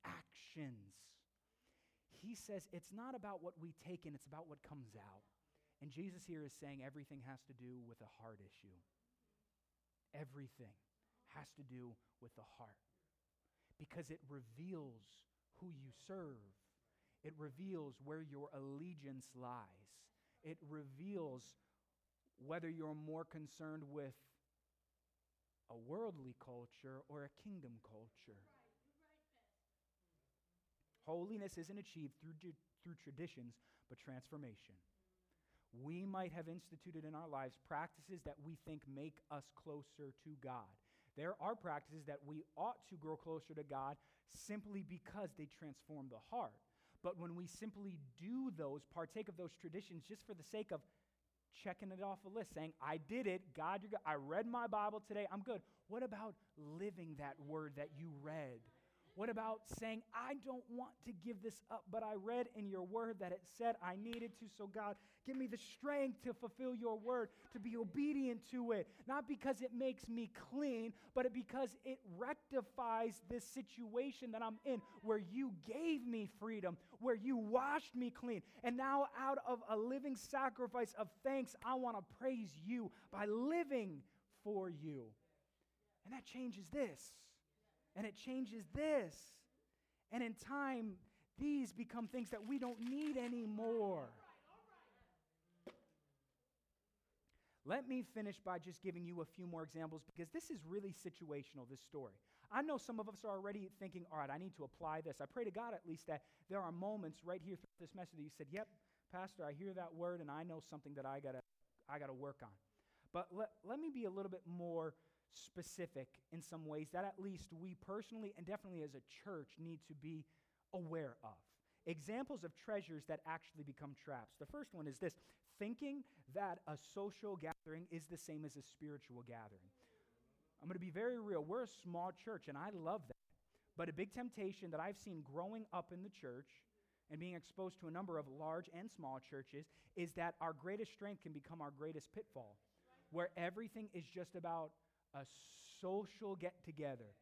he says it's not about what we take in, it's about what comes out. And Jesus here is saying everything has to do with a heart issue. Everything has to do with the heart because it reveals who you serve, it reveals where your allegiance lies, it reveals whether you're more concerned with a worldly culture or a kingdom culture. Holiness isn't achieved through, through traditions, but transformation. We might have instituted in our lives practices that we think make us closer to God. There are practices that we ought to grow closer to God simply because they transform the heart. But when we simply do those, partake of those traditions just for the sake of checking it off a list, saying, I did it, God, you're good. I read my Bible today, I'm good. What about living that word that you read? What about saying, I don't want to give this up, but I read in your word that it said I needed to. So, God, give me the strength to fulfill your word, to be obedient to it. Not because it makes me clean, but because it rectifies this situation that I'm in where you gave me freedom, where you washed me clean. And now, out of a living sacrifice of thanks, I want to praise you by living for you. And that changes this and it changes this. And in time, these become things that we don't need anymore. Let me finish by just giving you a few more examples because this is really situational, this story. I know some of us are already thinking, all right, I need to apply this. I pray to God at least that there are moments right here through this message that you said, yep, Pastor, I hear that word and I know something that I got to I gotta work on. But let, let me be a little bit more specific in some ways that at least we personally and definitely as a church need to be aware of. Examples of treasures that actually become traps. The first one is this thinking that a social gathering is the same as a spiritual gathering. I'm going to be very real. We're a small church, and I love that. But a big temptation that I've seen growing up in the church and being exposed to a number of large and small churches is that our greatest strength can become our greatest pitfall, where everything is just about a social get together.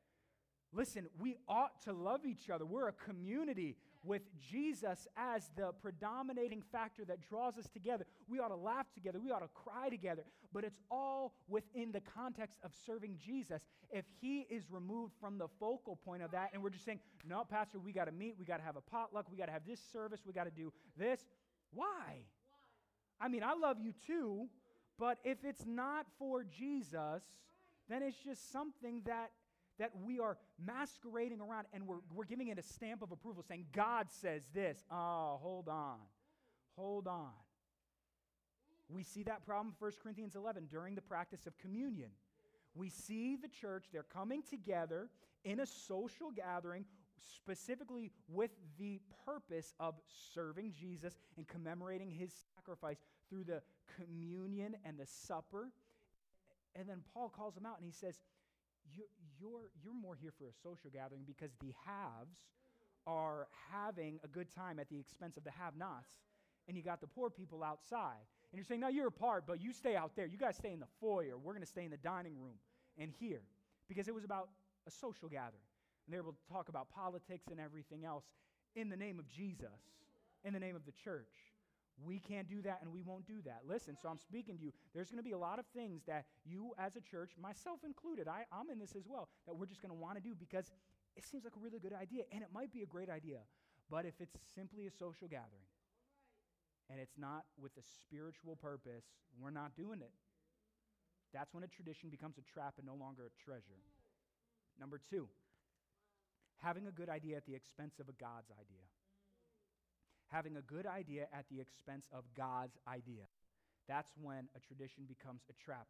Listen, we ought to love each other. We're a community with Jesus as the predominating factor that draws us together. We ought to laugh together. We ought to cry together. But it's all within the context of serving Jesus. If he is removed from the focal point of that, and we're just saying, no, Pastor, we got to meet, we got to have a potluck, we got to have this service, we got to do this. Why? Why? I mean, I love you too, but if it's not for Jesus, then it's just something that, that we are masquerading around and we're, we're giving it a stamp of approval, saying, God says this. Oh, hold on. Hold on. We see that problem 1 Corinthians 11 during the practice of communion. We see the church, they're coming together in a social gathering, specifically with the purpose of serving Jesus and commemorating his sacrifice through the communion and the supper and then Paul calls them out and he says, you're, you're, you're more here for a social gathering because the haves are having a good time at the expense of the have nots. And you got the poor people outside. And you're saying, no, you're apart, but you stay out there. You guys stay in the foyer. We're going to stay in the dining room and here. Because it was about a social gathering. And they were able to talk about politics and everything else in the name of Jesus, in the name of the church. We can't do that and we won't do that. Listen, so I'm speaking to you. There's going to be a lot of things that you, as a church, myself included, I, I'm in this as well, that we're just going to want to do because it seems like a really good idea and it might be a great idea. But if it's simply a social gathering and it's not with a spiritual purpose, we're not doing it. That's when a tradition becomes a trap and no longer a treasure. Number two, having a good idea at the expense of a God's idea having a good idea at the expense of God's idea. That's when a tradition becomes a trap.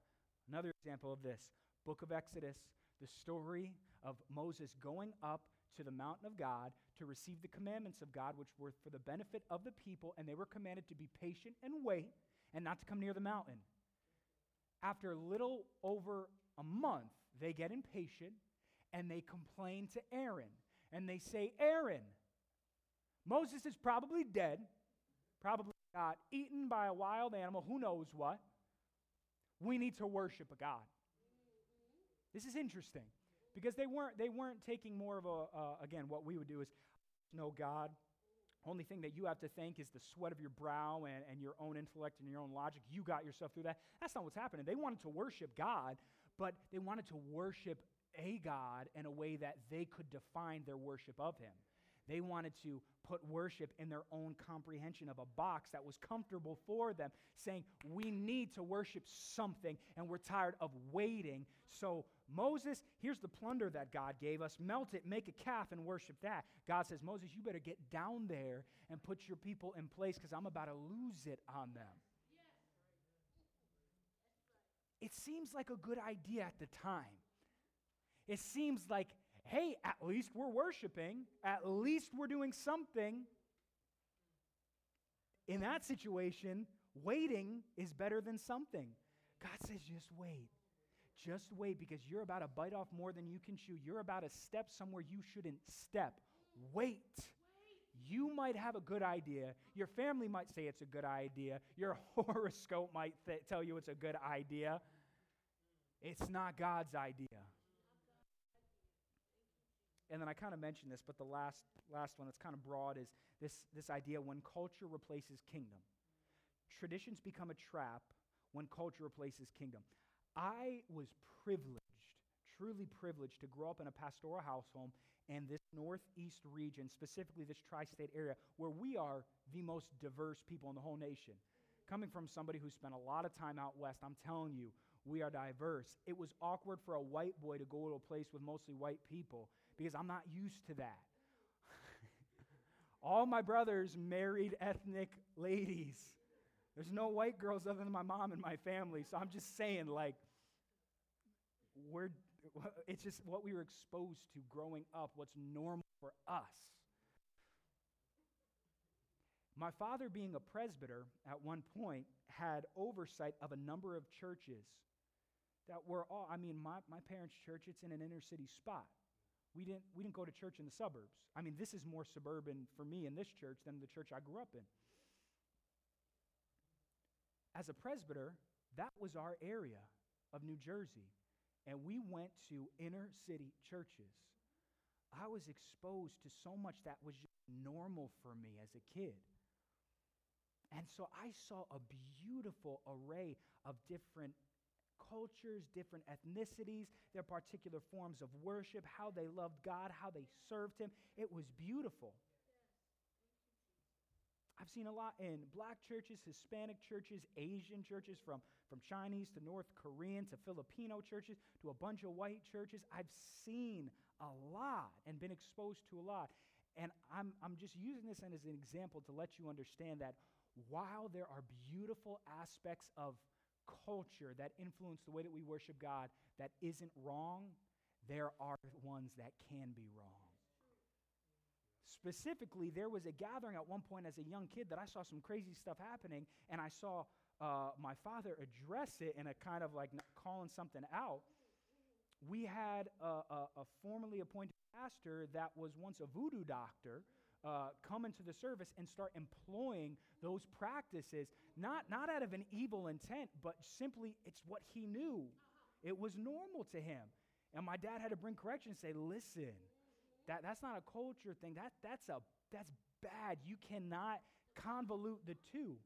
Another example of this book of Exodus, the story of Moses going up to the mountain of God to receive the commandments of God, which were for the benefit of the people, and they were commanded to be patient and wait and not to come near the mountain. After a little over a month, they get impatient and they complain to Aaron. And they say, Aaron, Moses is probably dead, probably got eaten by a wild animal, who knows what. We need to worship a God. This is interesting because they weren't, they weren't taking more of a, uh, again, what we would do is know God. Only thing that you have to thank is the sweat of your brow and, and your own intellect and your own logic. You got yourself through that. That's not what's happening. They wanted to worship God, but they wanted to worship a God in a way that they could define their worship of Him. They wanted to put worship in their own comprehension of a box that was comfortable for them, saying, We need to worship something, and we're tired of waiting. So, Moses, here's the plunder that God gave us. Melt it, make a calf, and worship that. God says, Moses, you better get down there and put your people in place because I'm about to lose it on them. It seems like a good idea at the time. It seems like hey, at least we're worshiping, at least we're doing something. In that situation, waiting is better than something. God says, just wait. Just wait because you're about to bite off more than you can chew. You're about to step somewhere you shouldn't step. Wait. You might have a good idea. Your family might say it's a good idea. Your horoscope might th- tell you it's a good idea. It's not God's idea. And then I kind of mentioned this, but the last, last one that's kind of broad is this, this idea when culture replaces kingdom. Traditions become a trap when culture replaces kingdom. I was privileged, truly privileged, to grow up in a pastoral household in this northeast region, specifically this tri state area, where we are the most diverse people in the whole nation. Coming from somebody who spent a lot of time out west, I'm telling you, we are diverse. It was awkward for a white boy to go to a place with mostly white people because I'm not used to that. All my brothers married ethnic ladies. There's no white girls other than my mom and my family. So I'm just saying, like, we're, it's just what we were exposed to growing up, what's normal for us. My father, being a presbyter at one point, had oversight of a number of churches that were all, I mean, my, my parents' church, it's in an inner city spot. We didn't, we didn't go to church in the suburbs. I mean, this is more suburban for me in this church than the church I grew up in. As a presbyter, that was our area of New Jersey. And we went to inner city churches. I was exposed to so much that was just normal for me as a kid. And so I saw a beautiful array of different cultures, different ethnicities, their particular forms of worship, how they loved God, how they served Him. It was beautiful. I've seen a lot in black churches, Hispanic churches, Asian churches, from, from Chinese to North Korean to Filipino churches to a bunch of white churches. I've seen a lot and been exposed to a lot. And I'm, I'm just using this as an example to let you understand that while there are beautiful aspects of culture that influence the way that we worship God that isn't wrong, there are ones that can be wrong. Specifically, there was a gathering at one point as a young kid that I saw some crazy stuff happening, and I saw uh, my father address it in a kind of like calling something out. We had a, a, a formerly appointed pastor that was once a voodoo doctor uh, come into the service and start employing those practices, not, not out of an evil intent, but simply it's what he knew. It was normal to him. And my dad had to bring correction and say, listen, that, that's not a culture thing. That, that's, a, that's bad. You cannot convolute the two.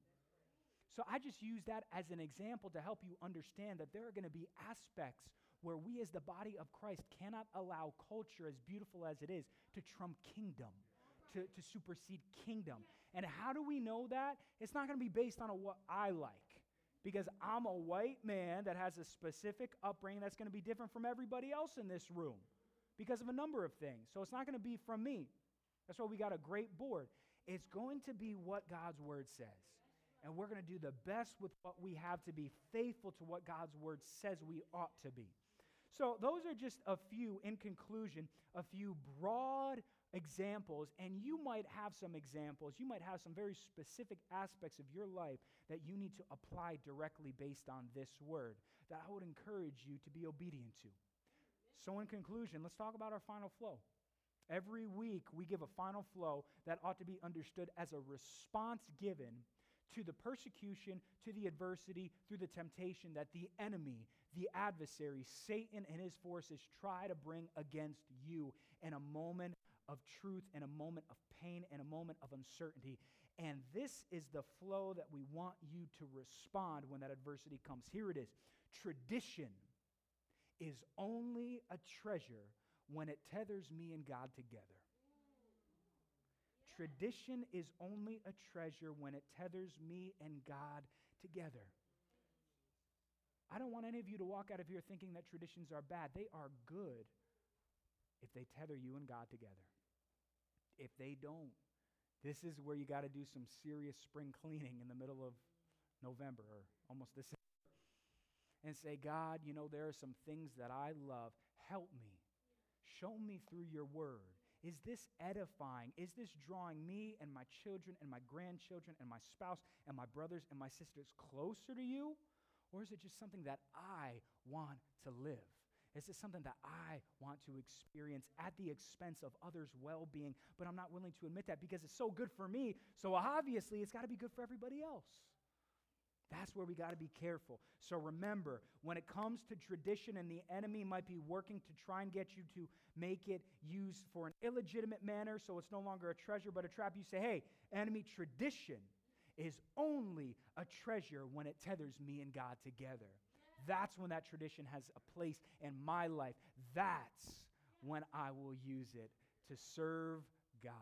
So I just use that as an example to help you understand that there are going to be aspects where we as the body of Christ cannot allow culture, as beautiful as it is, to trump kingdom to, to supersede kingdom. And how do we know that? It's not going to be based on a, what I like. Because I'm a white man that has a specific upbringing that's going to be different from everybody else in this room because of a number of things. So it's not going to be from me. That's why we got a great board. It's going to be what God's word says. And we're going to do the best with what we have to be faithful to what God's word says we ought to be. So, those are just a few, in conclusion, a few broad examples, and you might have some examples. You might have some very specific aspects of your life that you need to apply directly based on this word that I would encourage you to be obedient to. So, in conclusion, let's talk about our final flow. Every week, we give a final flow that ought to be understood as a response given to the persecution, to the adversity, through the temptation that the enemy, the adversary, Satan and his forces try to bring against you in a moment of truth and a moment of pain and a moment of uncertainty. And this is the flow that we want you to respond when that adversity comes. Here it is Tradition is only a treasure when it tethers me and God together. tradition is only a treasure when it tethers me and God together. I don't want any of you to walk out of here thinking that traditions are bad. They are good if they tether you and God together. If they don't, this is where you got to do some serious spring cleaning in the middle of November or almost December and say, God, you know, there are some things that I love. Help me. Show me through your word. Is this edifying? Is this drawing me and my children and my grandchildren and my spouse and my brothers and my sisters closer to you? Or is it just something that I want to live? Is this something that I want to experience at the expense of others' well being, but I'm not willing to admit that because it's so good for me, so obviously it's got to be good for everybody else? That's where we got to be careful. So remember, when it comes to tradition and the enemy might be working to try and get you to make it used for an illegitimate manner so it's no longer a treasure but a trap, you say, hey, enemy, tradition is only a treasure when it tethers me and God together. That's when that tradition has a place in my life. That's when I will use it to serve God.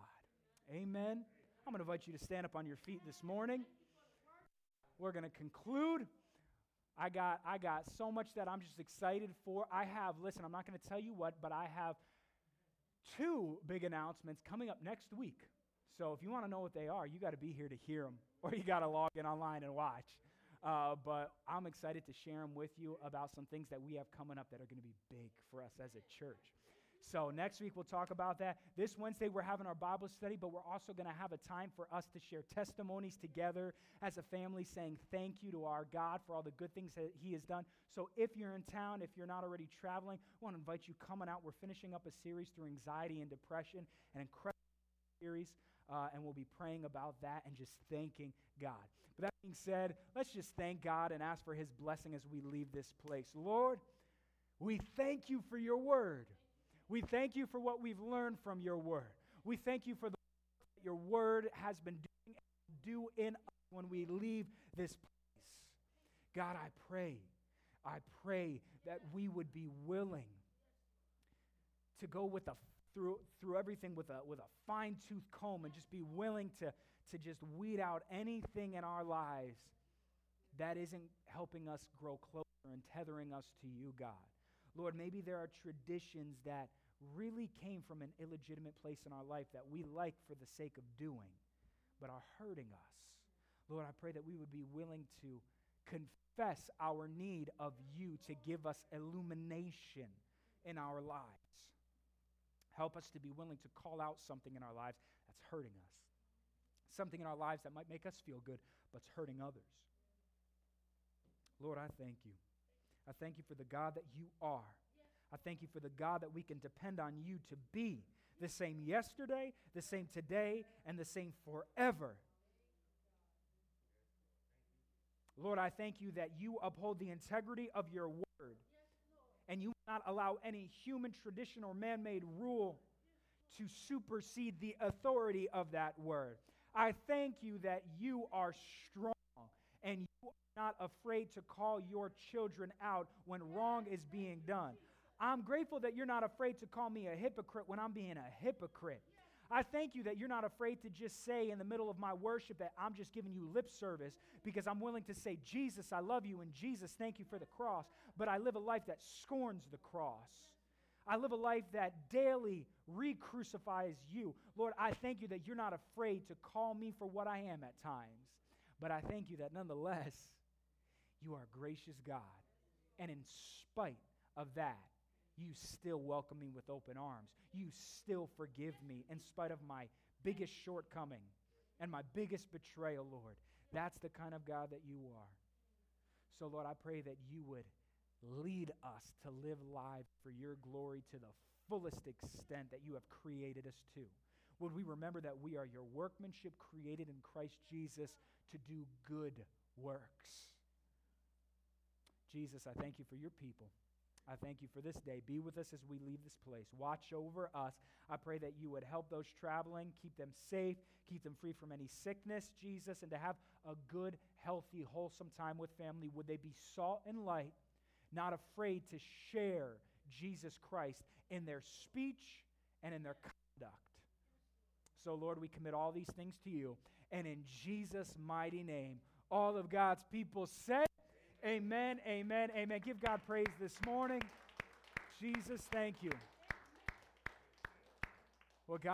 Amen. I'm going to invite you to stand up on your feet this morning. We're going to conclude. I got, I got so much that I'm just excited for. I have, listen, I'm not going to tell you what, but I have two big announcements coming up next week. So if you want to know what they are, you got to be here to hear them, or you got to log in online and watch. Uh, but I'm excited to share them with you about some things that we have coming up that are going to be big for us as a church. So next week we'll talk about that. This Wednesday we're having our Bible study, but we're also going to have a time for us to share testimonies together as a family saying thank you to our God for all the good things that he has done. So if you're in town, if you're not already traveling, I want to invite you coming out. We're finishing up a series through anxiety and depression, an incredible series, uh, and we'll be praying about that and just thanking God. But that being said, let's just thank God and ask for his blessing as we leave this place. Lord, we thank you for your word. We thank you for what we've learned from your word. We thank you for the that your word has been doing and do in us when we leave this place. God, I pray, I pray that we would be willing to go with a through through everything with a with a fine-tooth comb and just be willing to to just weed out anything in our lives that isn't helping us grow closer and tethering us to you, God. Lord, maybe there are traditions that really came from an illegitimate place in our life that we like for the sake of doing, but are hurting us. Lord, I pray that we would be willing to confess our need of you to give us illumination in our lives. Help us to be willing to call out something in our lives that's hurting us, something in our lives that might make us feel good, but's hurting others. Lord, I thank you. I thank you for the God that you are. I thank you for the God that we can depend on you to be the same yesterday, the same today, and the same forever. Lord, I thank you that you uphold the integrity of your word and you will not allow any human tradition or man made rule to supersede the authority of that word. I thank you that you are strong and you are not afraid to call your children out when wrong is being done. I'm grateful that you're not afraid to call me a hypocrite when I'm being a hypocrite. I thank you that you're not afraid to just say in the middle of my worship that I'm just giving you lip service because I'm willing to say, Jesus, I love you, and Jesus, thank you for the cross. But I live a life that scorns the cross. I live a life that daily re crucifies you. Lord, I thank you that you're not afraid to call me for what I am at times. But I thank you that nonetheless, you are a gracious God. And in spite of that, you still welcome me with open arms. You still forgive me in spite of my biggest shortcoming and my biggest betrayal, Lord. That's the kind of God that you are. So, Lord, I pray that you would lead us to live lives for your glory to the fullest extent that you have created us to. Would we remember that we are your workmanship created in Christ Jesus to do good works? Jesus, I thank you for your people. I thank you for this day. Be with us as we leave this place. Watch over us. I pray that you would help those traveling, keep them safe, keep them free from any sickness, Jesus, and to have a good, healthy, wholesome time with family. Would they be salt and light, not afraid to share Jesus Christ in their speech and in their conduct? So, Lord, we commit all these things to you. And in Jesus' mighty name, all of God's people say, Amen, amen, amen. Give God praise this morning. Jesus, thank you. Well, God.